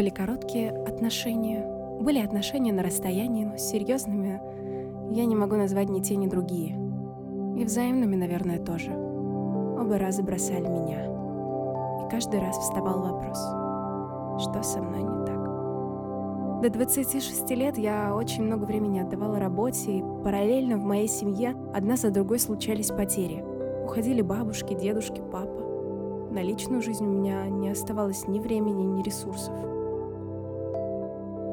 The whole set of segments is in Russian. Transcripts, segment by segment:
были короткие отношения, были отношения на расстоянии, но серьезными я не могу назвать ни те, ни другие. И взаимными, наверное, тоже. Оба раза бросали меня. И каждый раз вставал вопрос, что со мной не так. До 26 лет я очень много времени отдавала работе, и параллельно в моей семье одна за другой случались потери. Уходили бабушки, дедушки, папа. На личную жизнь у меня не оставалось ни времени, ни ресурсов.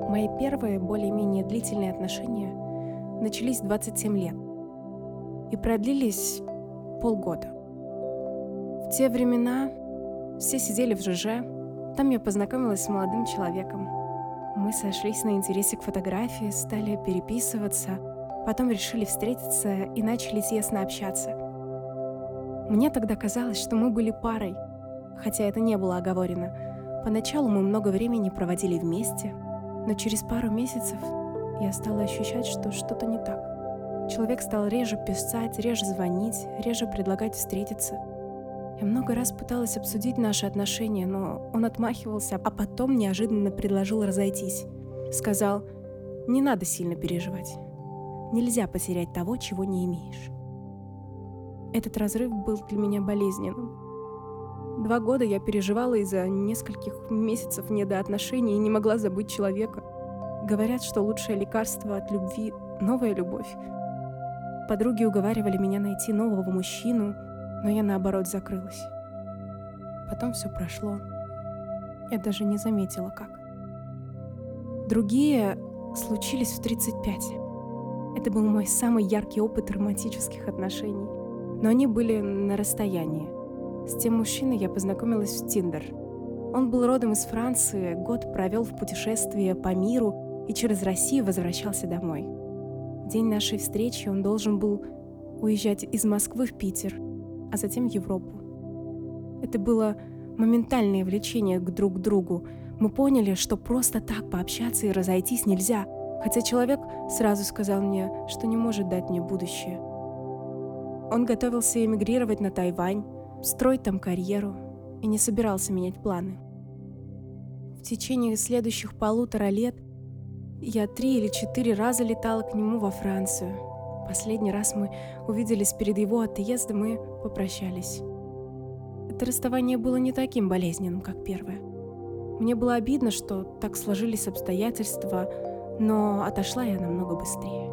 Мои первые, более-менее длительные отношения начались 27 лет и продлились полгода. В те времена все сидели в ЖЖ, там я познакомилась с молодым человеком, мы сошлись на интересе к фотографии, стали переписываться, потом решили встретиться и начали тесно общаться. Мне тогда казалось, что мы были парой, хотя это не было оговорено. Поначалу мы много времени проводили вместе, но через пару месяцев я стала ощущать, что что-то не так. Человек стал реже писать, реже звонить, реже предлагать встретиться — я много раз пыталась обсудить наши отношения, но он отмахивался, а потом неожиданно предложил разойтись. Сказал, не надо сильно переживать. Нельзя потерять того, чего не имеешь. Этот разрыв был для меня болезненным. Два года я переживала из-за нескольких месяцев недоотношений и не могла забыть человека. Говорят, что лучшее лекарство от любви — новая любовь. Подруги уговаривали меня найти нового мужчину — но я наоборот закрылась. Потом все прошло. Я даже не заметила, как. Другие случились в 35. Это был мой самый яркий опыт романтических отношений. Но они были на расстоянии. С тем мужчиной я познакомилась в Тиндер. Он был родом из Франции, год провел в путешествии по миру и через Россию возвращался домой. В день нашей встречи он должен был уезжать из Москвы в Питер, а затем в Европу. Это было моментальное влечение к друг другу. Мы поняли, что просто так пообщаться и разойтись нельзя, хотя человек сразу сказал мне, что не может дать мне будущее. Он готовился эмигрировать на Тайвань, строить там карьеру и не собирался менять планы. В течение следующих полутора лет я три или четыре раза летала к нему во Францию – Последний раз мы увиделись перед его отъездом и попрощались. Это расставание было не таким болезненным, как первое. Мне было обидно, что так сложились обстоятельства, но отошла я намного быстрее.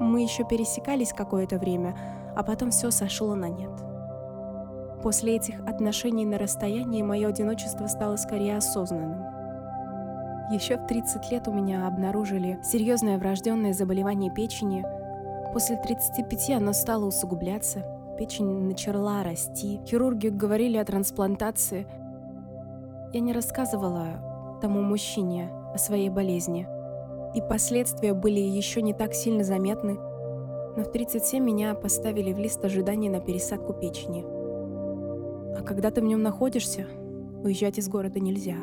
Мы еще пересекались какое-то время, а потом все сошло на нет. После этих отношений на расстоянии мое одиночество стало скорее осознанным. Еще в 30 лет у меня обнаружили серьезное врожденное заболевание печени – После 35 она стала усугубляться, печень начала расти, хирурги говорили о трансплантации. Я не рассказывала тому мужчине о своей болезни, и последствия были еще не так сильно заметны, но в 37 меня поставили в лист ожидания на пересадку печени. А когда ты в нем находишься, уезжать из города нельзя.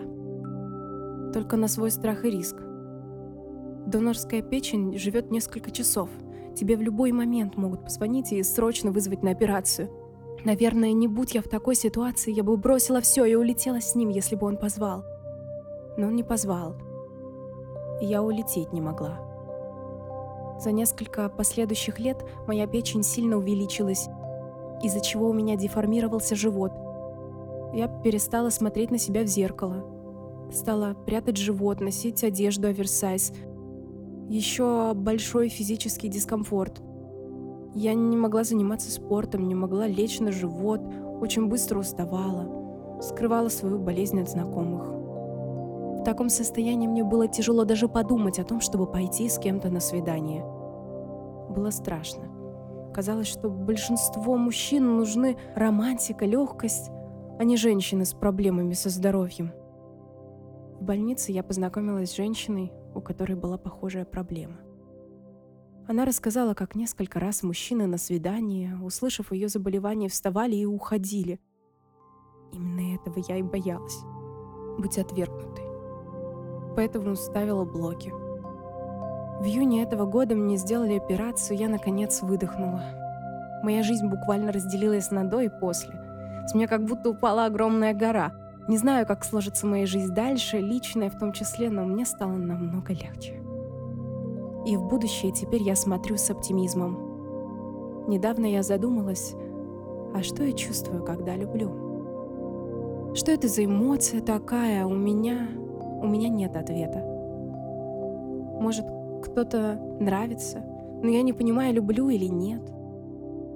Только на свой страх и риск. Донорская печень живет несколько часов – Тебе в любой момент могут позвонить и срочно вызвать на операцию. Наверное, не будь я в такой ситуации, я бы бросила все и улетела с ним, если бы он позвал. Но он не позвал. И я улететь не могла. За несколько последующих лет моя печень сильно увеличилась, из-за чего у меня деформировался живот. Я перестала смотреть на себя в зеркало. Стала прятать живот, носить одежду оверсайз, еще большой физический дискомфорт. Я не могла заниматься спортом, не могла лечь на живот, очень быстро уставала, скрывала свою болезнь от знакомых. В таком состоянии мне было тяжело даже подумать о том, чтобы пойти с кем-то на свидание. Было страшно. Казалось, что большинство мужчин нужны романтика, легкость, а не женщины с проблемами со здоровьем. В больнице я познакомилась с женщиной, у которой была похожая проблема. Она рассказала, как несколько раз мужчины на свидании, услышав ее заболевание, вставали и уходили. Именно этого я и боялась — быть отвергнутой. Поэтому ставила блоки. В июне этого года мне сделали операцию, я наконец выдохнула. Моя жизнь буквально разделилась на до и после. С меня как будто упала огромная гора. Не знаю, как сложится моя жизнь дальше, личная в том числе, но мне стало намного легче. И в будущее теперь я смотрю с оптимизмом. Недавно я задумалась, а что я чувствую, когда люблю? Что это за эмоция такая? У меня... У меня нет ответа. Может, кто-то нравится, но я не понимаю, люблю или нет.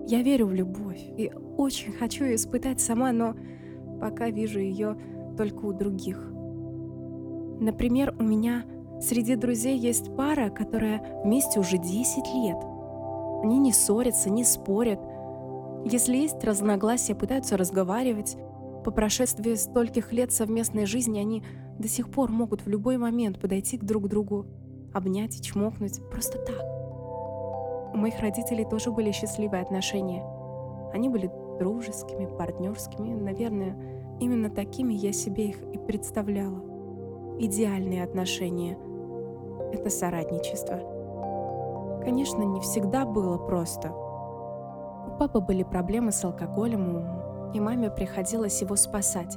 Я верю в любовь и очень хочу ее испытать сама, но пока вижу ее только у других. Например, у меня среди друзей есть пара, которая вместе уже 10 лет. Они не ссорятся, не спорят. Если есть разногласия, пытаются разговаривать. По прошествии стольких лет совместной жизни они до сих пор могут в любой момент подойти к друг другу, обнять и чмокнуть просто так. У моих родителей тоже были счастливые отношения. Они были дружескими, партнерскими, наверное, именно такими я себе их и представляла. Идеальные отношения — это соратничество. Конечно, не всегда было просто. У папы были проблемы с алкоголем, и маме приходилось его спасать.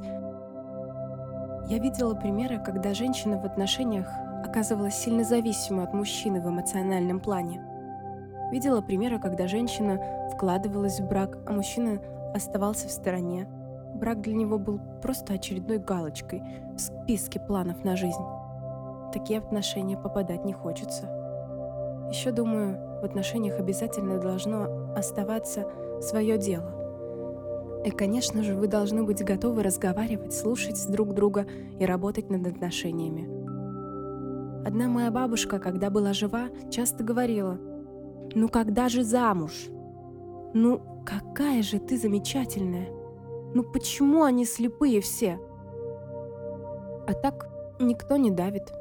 Я видела примеры, когда женщина в отношениях оказывалась сильно зависимой от мужчины в эмоциональном плане. Видела примеры, когда женщина вкладывалась в брак, а мужчина оставался в стороне. Брак для него был просто очередной галочкой в списке планов на жизнь. В такие отношения попадать не хочется. Еще думаю, в отношениях обязательно должно оставаться свое дело. И, конечно же, вы должны быть готовы разговаривать, слушать друг друга и работать над отношениями. Одна моя бабушка, когда была жива, часто говорила, «Ну когда же замуж? Ну какая же ты замечательная! Ну почему они слепые все?» А так никто не давит.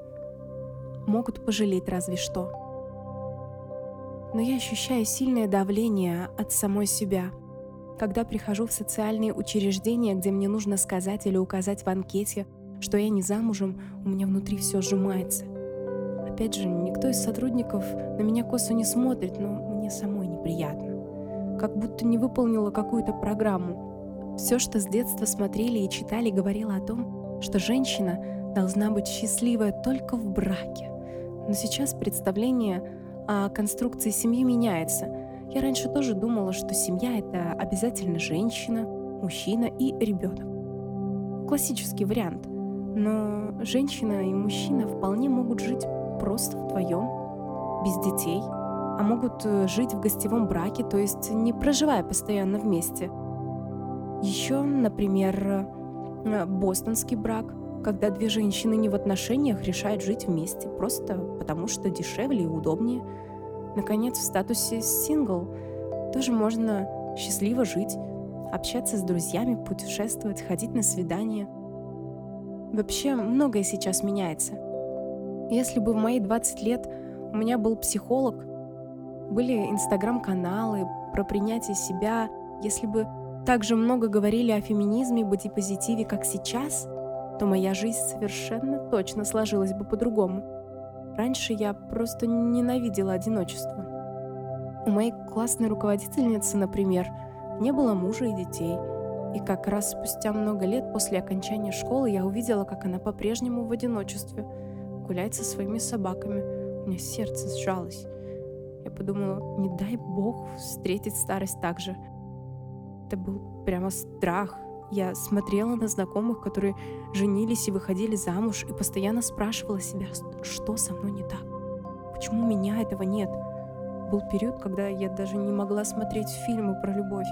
Могут пожалеть разве что. Но я ощущаю сильное давление от самой себя, когда прихожу в социальные учреждения, где мне нужно сказать или указать в анкете, что я не замужем, у меня внутри все сжимается – Опять же, никто из сотрудников на меня косо не смотрит, но мне самой неприятно. Как будто не выполнила какую-то программу. Все, что с детства смотрели и читали, говорило о том, что женщина должна быть счастливая только в браке. Но сейчас представление о конструкции семьи меняется. Я раньше тоже думала, что семья — это обязательно женщина, мужчина и ребенок. Классический вариант. Но женщина и мужчина вполне могут жить просто вдвоем, без детей, а могут э, жить в гостевом браке, то есть не проживая постоянно вместе. Еще, например, э, бостонский брак, когда две женщины не в отношениях решают жить вместе, просто потому что дешевле и удобнее. Наконец, в статусе сингл тоже можно счастливо жить, общаться с друзьями, путешествовать, ходить на свидания. Вообще, многое сейчас меняется – если бы в мои 20 лет у меня был психолог, были инстаграм-каналы про принятие себя, если бы так же много говорили о феминизме, бодипозитиве, как сейчас, то моя жизнь совершенно точно сложилась бы по-другому. Раньше я просто ненавидела одиночество. У моей классной руководительницы, например, не было мужа и детей. И как раз спустя много лет после окончания школы я увидела, как она по-прежнему в одиночестве – гулять со своими собаками. У меня сердце сжалось. Я подумала, не дай бог встретить старость так же. Это был прямо страх. Я смотрела на знакомых, которые женились и выходили замуж, и постоянно спрашивала себя, что со мной не так? Почему меня этого нет? Был период, когда я даже не могла смотреть фильмы про любовь.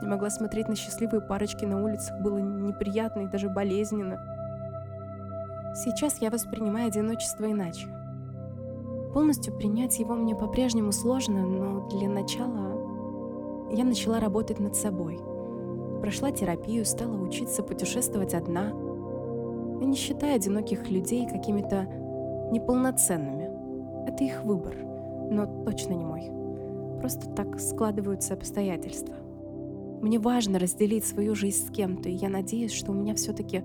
Не могла смотреть на счастливые парочки на улицах. Было неприятно и даже болезненно. Сейчас я воспринимаю одиночество иначе. Полностью принять его мне по-прежнему сложно, но для начала я начала работать над собой. Прошла терапию, стала учиться путешествовать одна. Я не считаю одиноких людей какими-то неполноценными. Это их выбор, но точно не мой. Просто так складываются обстоятельства. Мне важно разделить свою жизнь с кем-то, и я надеюсь, что у меня все-таки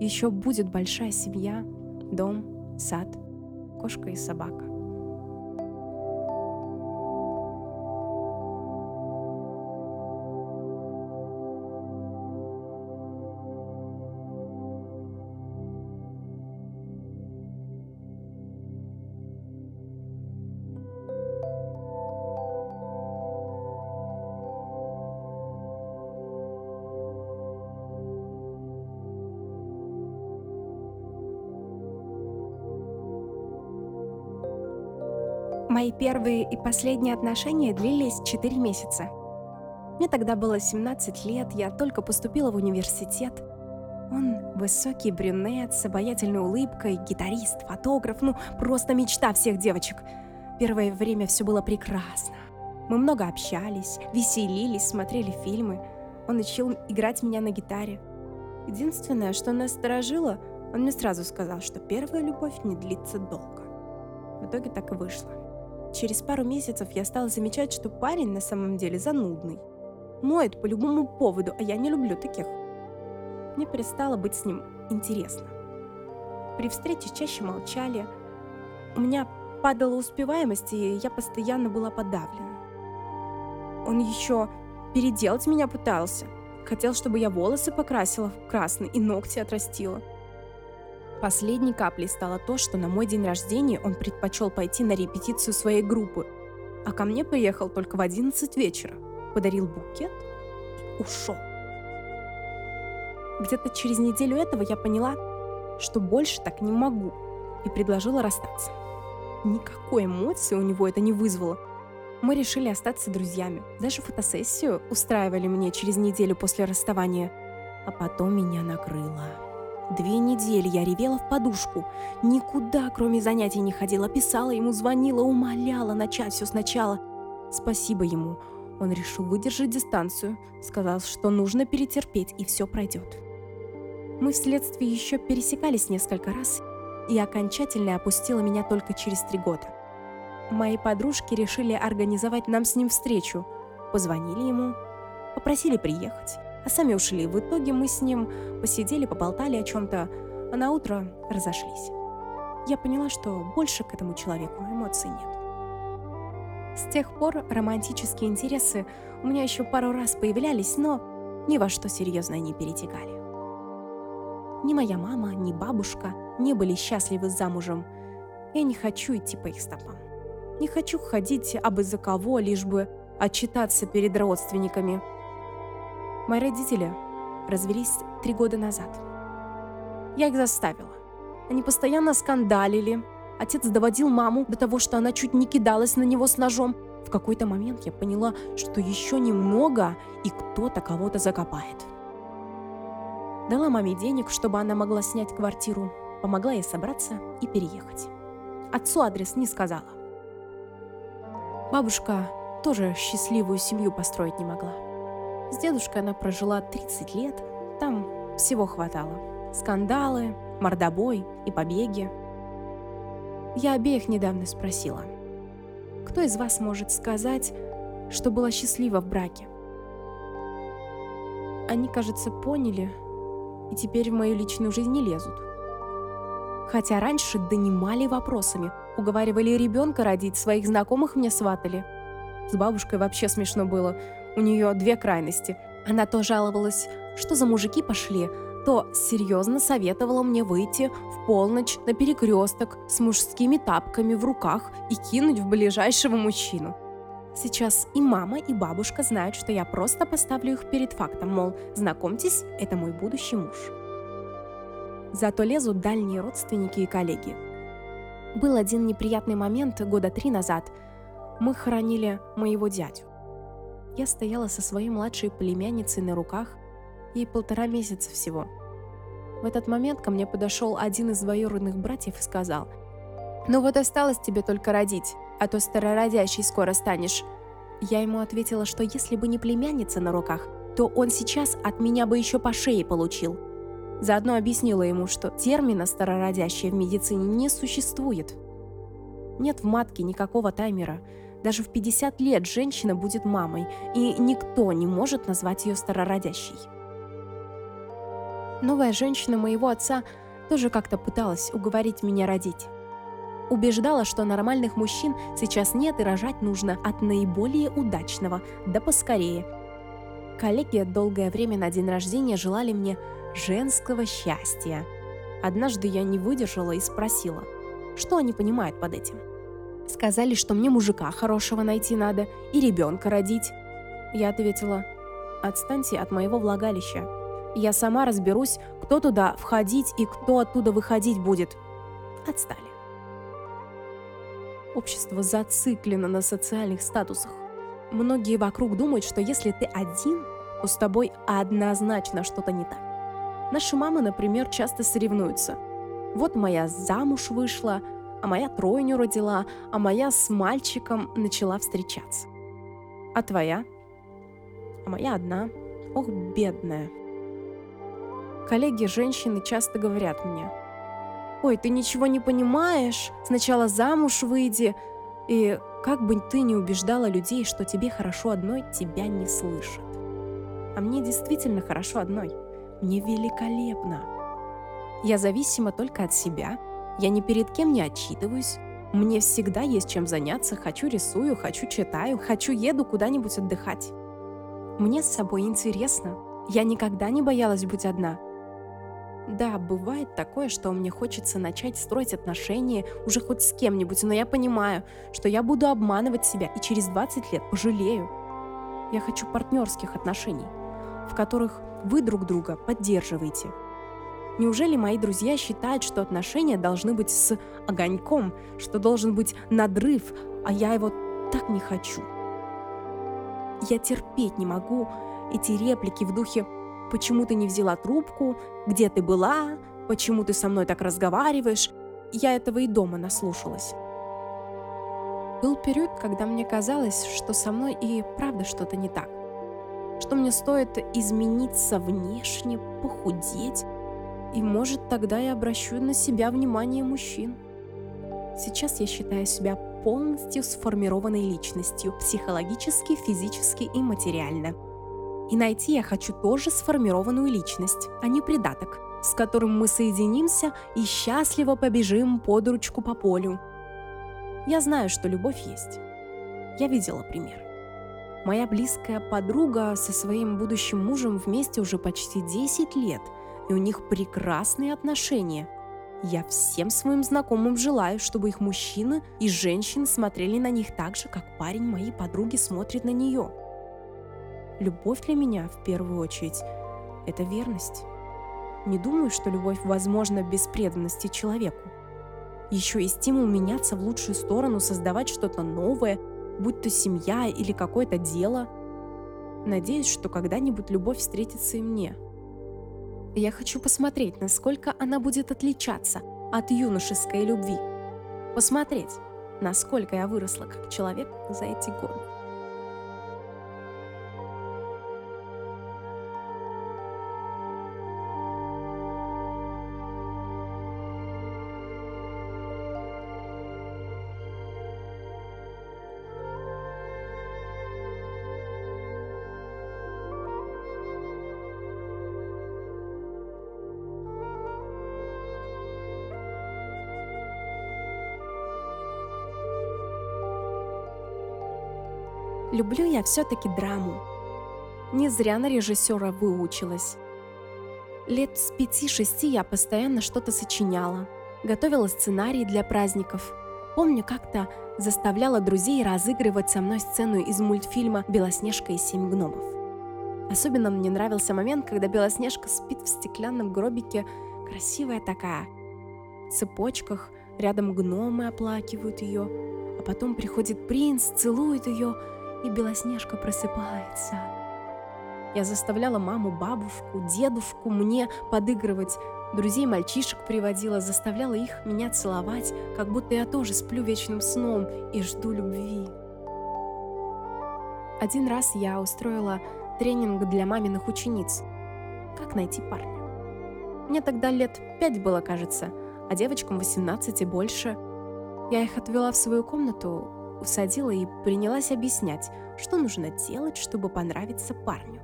еще будет большая семья, дом, сад, кошка и собака. Мои первые и последние отношения длились 4 месяца. Мне тогда было 17 лет, я только поступила в университет. Он высокий брюнет с обаятельной улыбкой, гитарист, фотограф, ну просто мечта всех девочек. Первое время все было прекрасно. Мы много общались, веселились, смотрели фильмы. Он учил играть меня на гитаре. Единственное, что нас сторожило, он мне сразу сказал, что первая любовь не длится долго. В итоге так и вышло. Через пару месяцев я стала замечать, что парень на самом деле занудный. Ноет по любому поводу, а я не люблю таких. Мне перестало быть с ним интересно. При встрече чаще молчали. У меня падала успеваемость, и я постоянно была подавлена. Он еще переделать меня пытался. Хотел, чтобы я волосы покрасила в красный и ногти отрастила. Последней каплей стало то, что на мой день рождения он предпочел пойти на репетицию своей группы, а ко мне приехал только в 11 вечера, подарил букет и ушел. Где-то через неделю этого я поняла, что больше так не могу, и предложила расстаться. Никакой эмоции у него это не вызвало. Мы решили остаться друзьями. Даже фотосессию устраивали мне через неделю после расставания. А потом меня накрыло. Две недели я ревела в подушку. Никуда, кроме занятий, не ходила. Писала ему, звонила, умоляла начать все сначала. Спасибо ему. Он решил выдержать дистанцию. Сказал, что нужно перетерпеть, и все пройдет. Мы вследствие еще пересекались несколько раз, и окончательно опустила меня только через три года. Мои подружки решили организовать нам с ним встречу. Позвонили ему, попросили приехать, а сами ушли. В итоге мы с ним посидели, поболтали о чем-то, а на утро разошлись. Я поняла, что больше к этому человеку эмоций нет. С тех пор романтические интересы у меня еще пару раз появлялись, но ни во что серьезное не перетекали. Ни моя мама, ни бабушка не были счастливы замужем. Я не хочу идти по их стопам. Не хочу ходить абы за кого, лишь бы отчитаться перед родственниками. Мои родители развелись три года назад. Я их заставила. Они постоянно скандалили. Отец доводил маму до того, что она чуть не кидалась на него с ножом. В какой-то момент я поняла, что еще немного, и кто-то кого-то закопает. Дала маме денег, чтобы она могла снять квартиру, помогла ей собраться и переехать. Отцу адрес не сказала. Бабушка тоже счастливую семью построить не могла. С дедушкой она прожила 30 лет, там всего хватало. Скандалы, мордобой и побеги. Я обеих недавно спросила, кто из вас может сказать, что была счастлива в браке? Они, кажется, поняли, и теперь в мою личную жизнь не лезут. Хотя раньше донимали вопросами, уговаривали ребенка родить, своих знакомых мне сватали. С бабушкой вообще смешно было. У нее две крайности. Она то жаловалась, что за мужики пошли, то серьезно советовала мне выйти в полночь на перекресток с мужскими тапками в руках и кинуть в ближайшего мужчину. Сейчас и мама, и бабушка знают, что я просто поставлю их перед фактом, мол, знакомьтесь, это мой будущий муж. Зато лезут дальние родственники и коллеги. Был один неприятный момент года три назад. Мы хоронили моего дядю. Я стояла со своей младшей племянницей на руках, ей полтора месяца всего. В этот момент ко мне подошел один из двоюродных братьев и сказал, «Ну вот осталось тебе только родить а то старородящий скоро станешь». Я ему ответила, что если бы не племянница на руках, то он сейчас от меня бы еще по шее получил. Заодно объяснила ему, что термина «старородящая» в медицине не существует. Нет в матке никакого таймера. Даже в 50 лет женщина будет мамой, и никто не может назвать ее старородящей. Новая женщина моего отца тоже как-то пыталась уговорить меня родить. Убеждала, что нормальных мужчин сейчас нет и рожать нужно от наиболее удачного, да поскорее. Коллеги долгое время на день рождения желали мне женского счастья. Однажды я не выдержала и спросила, что они понимают под этим. Сказали, что мне мужика хорошего найти надо и ребенка родить. Я ответила, отстаньте от моего влагалища. Я сама разберусь, кто туда входить и кто оттуда выходить будет. Отстали. Общество зациклено на социальных статусах. Многие вокруг думают, что если ты один, то с тобой однозначно что-то не так. Наши мамы, например, часто соревнуются. Вот моя замуж вышла, а моя тройню родила, а моя с мальчиком начала встречаться. А твоя? А моя одна. Ох, бедная. Коллеги-женщины часто говорят мне, «Ой, ты ничего не понимаешь, сначала замуж выйди». И как бы ты ни убеждала людей, что тебе хорошо одной, тебя не слышат. А мне действительно хорошо одной. Мне великолепно. Я зависима только от себя. Я ни перед кем не отчитываюсь. Мне всегда есть чем заняться. Хочу рисую, хочу читаю, хочу еду куда-нибудь отдыхать. Мне с собой интересно. Я никогда не боялась быть одна. Да, бывает такое, что мне хочется начать строить отношения уже хоть с кем-нибудь, но я понимаю, что я буду обманывать себя и через 20 лет пожалею. Я хочу партнерских отношений, в которых вы друг друга поддерживаете. Неужели мои друзья считают, что отношения должны быть с огоньком, что должен быть надрыв, а я его так не хочу? Я терпеть не могу эти реплики в духе Почему ты не взяла трубку? Где ты была? Почему ты со мной так разговариваешь? Я этого и дома наслушалась. Был период, когда мне казалось, что со мной и правда что-то не так. Что мне стоит измениться внешне, похудеть, и может тогда я обращу на себя внимание мужчин. Сейчас я считаю себя полностью сформированной личностью, психологически, физически и материально – и найти я хочу тоже сформированную личность, а не придаток, с которым мы соединимся и счастливо побежим под ручку по полю. Я знаю, что любовь есть. Я видела пример. Моя близкая подруга со своим будущим мужем вместе уже почти 10 лет, и у них прекрасные отношения. Я всем своим знакомым желаю, чтобы их мужчины и женщины смотрели на них так же, как парень моей подруги смотрит на нее – Любовь для меня, в первую очередь, это верность. Не думаю, что любовь возможна без преданности человеку. Еще и стимул меняться в лучшую сторону, создавать что-то новое, будь то семья или какое-то дело. Надеюсь, что когда-нибудь любовь встретится и мне. Я хочу посмотреть, насколько она будет отличаться от юношеской любви. Посмотреть, насколько я выросла как человек за эти годы. Люблю я все-таки драму. Не зря на режиссера выучилась. Лет с пяти-шести я постоянно что-то сочиняла, готовила сценарии для праздников. Помню, как-то заставляла друзей разыгрывать со мной сцену из мультфильма «Белоснежка и семь гномов». Особенно мне нравился момент, когда Белоснежка спит в стеклянном гробике, красивая такая. В цепочках рядом гномы оплакивают ее, а потом приходит принц, целует ее, и Белоснежка просыпается. Я заставляла маму, бабушку, дедушку мне подыгрывать, друзей мальчишек приводила, заставляла их меня целовать, как будто я тоже сплю вечным сном и жду любви. Один раз я устроила тренинг для маминых учениц. Как найти парня? Мне тогда лет пять было, кажется, а девочкам 18 и больше. Я их отвела в свою комнату, усадила и принялась объяснять, что нужно делать, чтобы понравиться парню.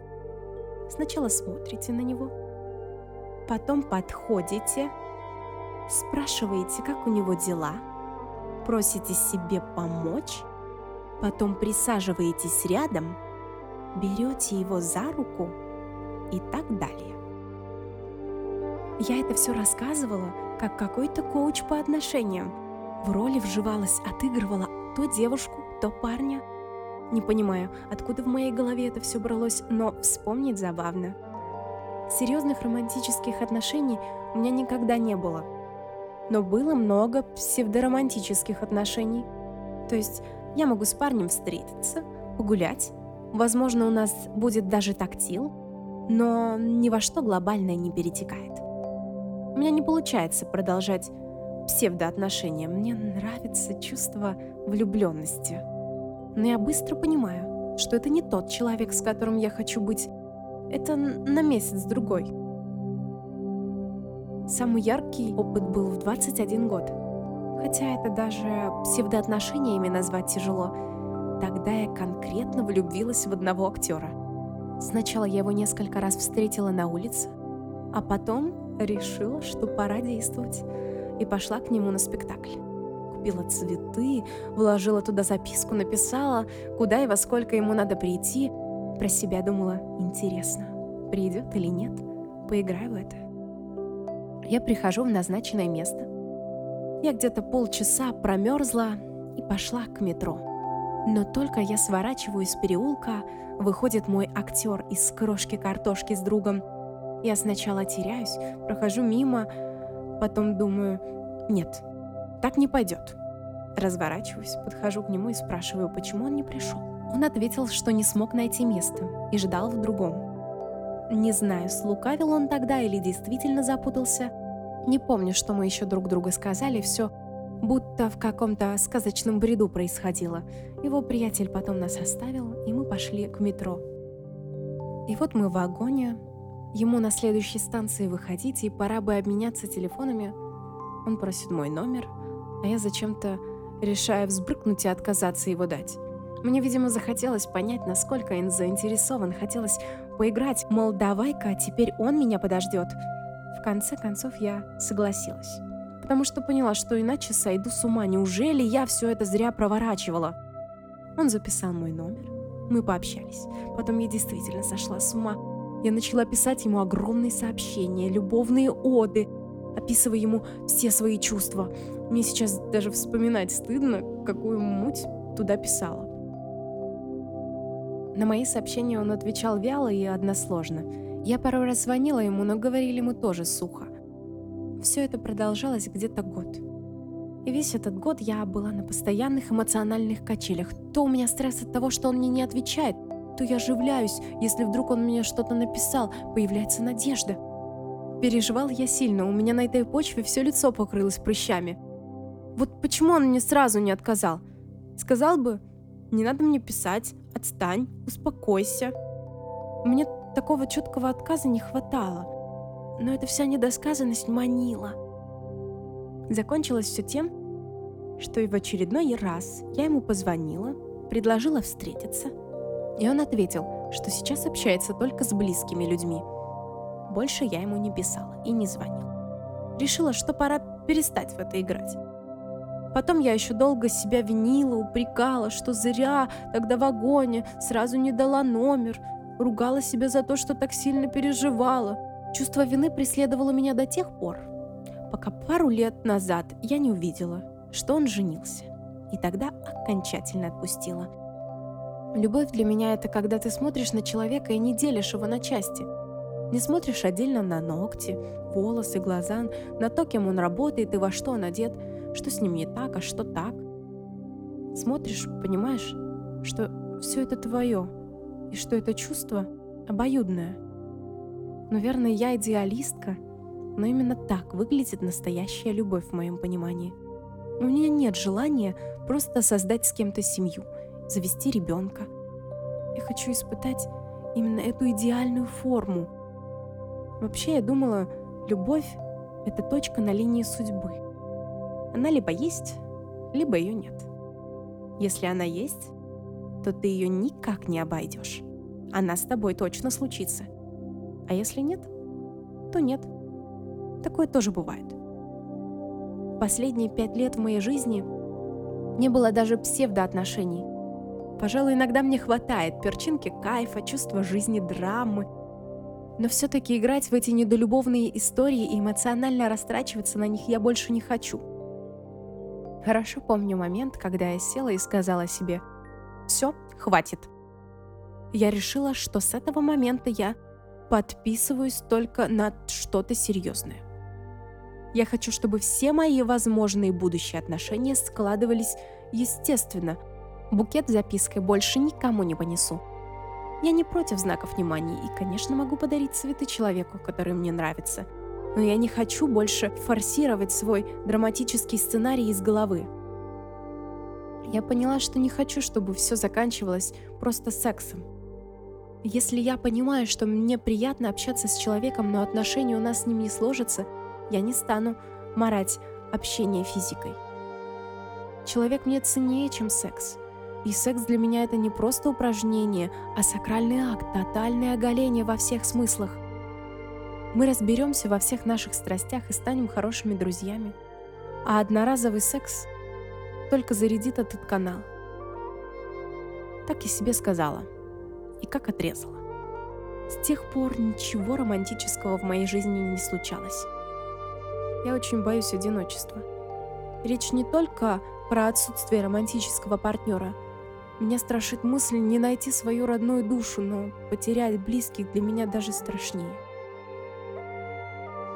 Сначала смотрите на него, потом подходите, спрашиваете, как у него дела, просите себе помочь, потом присаживаетесь рядом, берете его за руку и так далее. Я это все рассказывала, как какой-то коуч по отношениям. В роли вживалась, отыгрывала то девушку, то парня. Не понимаю, откуда в моей голове это все бралось, но вспомнить забавно. Серьезных романтических отношений у меня никогда не было. Но было много псевдоромантических отношений. То есть я могу с парнем встретиться, погулять, возможно, у нас будет даже тактил, но ни во что глобальное не перетекает. У меня не получается продолжать псевдоотношения. Мне нравится чувство влюбленности. Но я быстро понимаю, что это не тот человек, с которым я хочу быть. Это на месяц-другой. Самый яркий опыт был в 21 год. Хотя это даже псевдоотношениями назвать тяжело. Тогда я конкретно влюбилась в одного актера. Сначала я его несколько раз встретила на улице, а потом решила, что пора действовать, и пошла к нему на спектакль. Купила цветы, вложила туда записку, написала, куда и во сколько ему надо прийти. Про себя думала, интересно, придет или нет, поиграю в это. Я прихожу в назначенное место. Я где-то полчаса промерзла и пошла к метро. Но только я сворачиваю из переулка, выходит мой актер из крошки картошки с другом. Я сначала теряюсь, прохожу мимо, потом думаю, нет, так не пойдет. Разворачиваюсь, подхожу к нему и спрашиваю, почему он не пришел. Он ответил, что не смог найти место и ждал в другом. Не знаю, слукавил он тогда или действительно запутался. Не помню, что мы еще друг друга сказали, все будто в каком-то сказочном бреду происходило. Его приятель потом нас оставил, и мы пошли к метро. И вот мы в вагоне, ему на следующей станции выходить, и пора бы обменяться телефонами. Он просит мой номер, а я зачем-то решаю взбрыкнуть и отказаться его дать. Мне, видимо, захотелось понять, насколько он заинтересован. Хотелось поиграть, мол, давай-ка, теперь он меня подождет. В конце концов, я согласилась. Потому что поняла, что иначе сойду с ума. Неужели я все это зря проворачивала? Он записал мой номер. Мы пообщались. Потом я действительно сошла с ума. Я начала писать ему огромные сообщения, любовные оды, описывая ему все свои чувства. Мне сейчас даже вспоминать стыдно, какую муть туда писала. На мои сообщения он отвечал вяло и односложно. Я пару раз звонила ему, но говорили мы тоже сухо. Все это продолжалось где-то год. И весь этот год я была на постоянных эмоциональных качелях. То у меня стресс от того, что он мне не отвечает, то я оживляюсь, если вдруг он мне что-то написал, появляется надежда. Переживал я сильно, у меня на этой почве все лицо покрылось прыщами. Вот почему он мне сразу не отказал? Сказал бы, не надо мне писать, отстань, успокойся. Мне такого четкого отказа не хватало, но эта вся недосказанность манила. Закончилось все тем, что и в очередной раз я ему позвонила, предложила встретиться, и он ответил, что сейчас общается только с близкими людьми. Больше я ему не писала и не звонила. Решила, что пора перестать в это играть. Потом я еще долго себя винила, упрекала, что зря тогда в вагоне сразу не дала номер, ругала себя за то, что так сильно переживала. Чувство вины преследовало меня до тех пор, пока пару лет назад я не увидела, что он женился. И тогда окончательно отпустила. Любовь для меня это когда ты смотришь на человека и не делишь его на части. Не смотришь отдельно на ногти, волосы, глаза, на то, кем он работает и во что он одет – что с ним не так, а что так. Смотришь, понимаешь, что все это твое, и что это чувство обоюдное. Наверное, я идеалистка, но именно так выглядит настоящая любовь в моем понимании. У меня нет желания просто создать с кем-то семью, завести ребенка. Я хочу испытать именно эту идеальную форму. Вообще, я думала, любовь — это точка на линии судьбы — она либо есть, либо ее нет. Если она есть, то ты ее никак не обойдешь. Она с тобой точно случится. А если нет, то нет. Такое тоже бывает. Последние пять лет в моей жизни не было даже псевдоотношений. Пожалуй, иногда мне хватает перчинки кайфа, чувства жизни, драмы. Но все-таки играть в эти недолюбовные истории и эмоционально растрачиваться на них я больше не хочу. Хорошо помню момент, когда я села и сказала себе «Все, хватит». Я решила, что с этого момента я подписываюсь только на что-то серьезное. Я хочу, чтобы все мои возможные будущие отношения складывались естественно. Букет с запиской больше никому не понесу. Я не против знаков внимания и, конечно, могу подарить цветы человеку, который мне нравится. Но я не хочу больше форсировать свой драматический сценарий из головы. Я поняла, что не хочу, чтобы все заканчивалось просто сексом. Если я понимаю, что мне приятно общаться с человеком, но отношения у нас с ним не сложатся, я не стану марать общение физикой. Человек мне ценнее, чем секс. И секс для меня это не просто упражнение, а сакральный акт, тотальное оголение во всех смыслах. Мы разберемся во всех наших страстях и станем хорошими друзьями. А одноразовый секс только зарядит этот канал. Так я себе сказала. И как отрезала. С тех пор ничего романтического в моей жизни не случалось. Я очень боюсь одиночества. Речь не только про отсутствие романтического партнера. Меня страшит мысль не найти свою родную душу, но потерять близких для меня даже страшнее.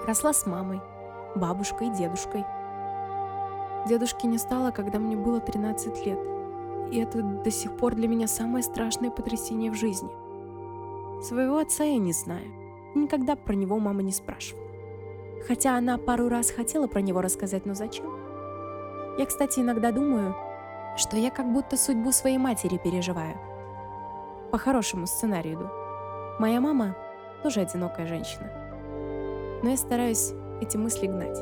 Росла с мамой, бабушкой и дедушкой – Дедушки не стало, когда мне было 13 лет. И это до сих пор для меня самое страшное потрясение в жизни. Своего отца я не знаю. Никогда про него мама не спрашивала. Хотя она пару раз хотела про него рассказать, но зачем? Я, кстати, иногда думаю, что я как будто судьбу своей матери переживаю. По хорошему сценарию иду. Моя мама тоже одинокая женщина. Но я стараюсь эти мысли гнать.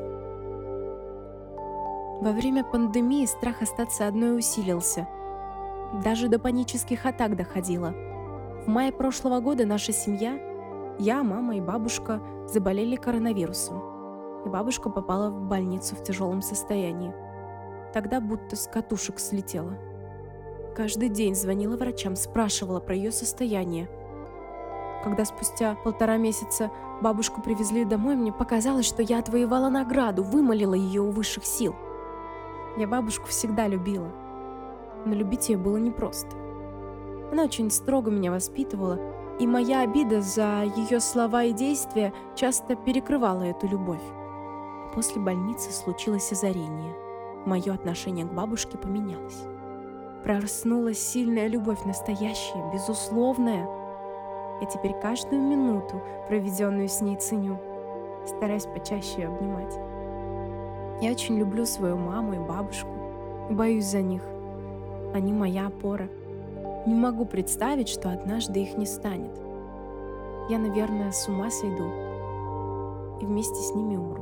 Во время пандемии страх остаться одной усилился. Даже до панических атак доходило. В мае прошлого года наша семья, я, мама и бабушка, заболели коронавирусом. И бабушка попала в больницу в тяжелом состоянии. Тогда будто с катушек слетела. Каждый день звонила врачам, спрашивала про ее состояние. Когда спустя полтора месяца бабушку привезли домой, мне показалось, что я отвоевала награду, вымолила ее у высших сил – я бабушку всегда любила, но любить ее было непросто. Она очень строго меня воспитывала, и моя обида за ее слова и действия часто перекрывала эту любовь. После больницы случилось озарение. Мое отношение к бабушке поменялось. Проснулась сильная любовь, настоящая, безусловная. Я теперь каждую минуту, проведенную с ней, ценю. Стараюсь почаще обнимать. Я очень люблю свою маму и бабушку и боюсь за них. Они моя опора. Не могу представить, что однажды их не станет. Я, наверное, с ума сойду и вместе с ними умру.